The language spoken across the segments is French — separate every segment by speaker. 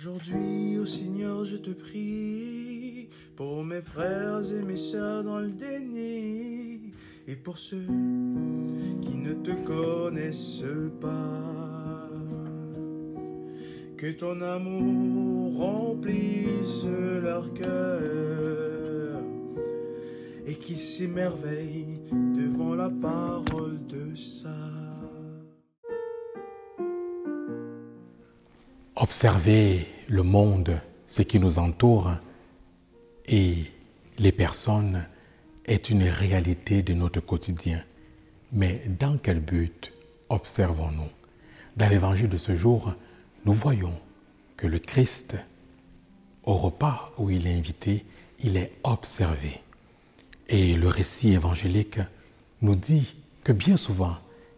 Speaker 1: Aujourd'hui, ô Seigneur, je te prie pour mes frères et mes sœurs dans le déni et pour ceux qui ne te connaissent pas. Que ton amour remplisse leur cœur et qu'ils s'émerveillent devant la parole de ça.
Speaker 2: Observer le monde, ce qui nous entoure et les personnes est une réalité de notre quotidien. Mais dans quel but observons-nous? Dans l'évangile de ce jour, nous voyons que le Christ, au repas où il est invité, il est observé. Et le récit évangélique nous dit que bien souvent,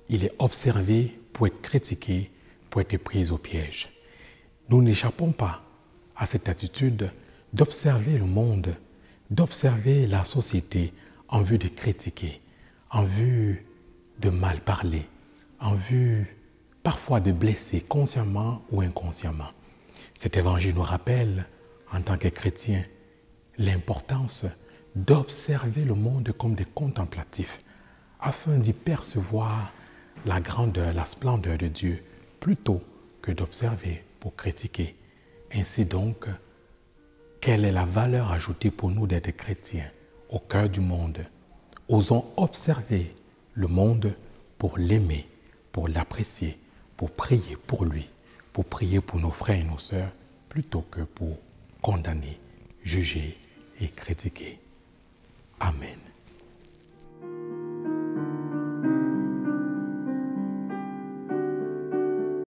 Speaker 2: il est observé pour être critiqué, pour être pris au piège. Nous n'échappons pas à cette attitude d'observer le monde, d'observer la société en vue de critiquer, en vue de mal parler, en vue parfois de blesser consciemment ou inconsciemment. Cet évangile nous rappelle, en tant que chrétiens, l'importance d'observer le monde comme des contemplatifs, afin d'y percevoir la grandeur, la splendeur de Dieu, plutôt que d'observer pour critiquer. Ainsi donc, quelle est la valeur ajoutée pour nous d'être chrétiens au cœur du monde? Osons observer le monde pour l'aimer, pour l'apprécier, pour prier pour lui, pour prier pour nos frères et nos sœurs, plutôt que pour condamner, juger et critiquer. Amen.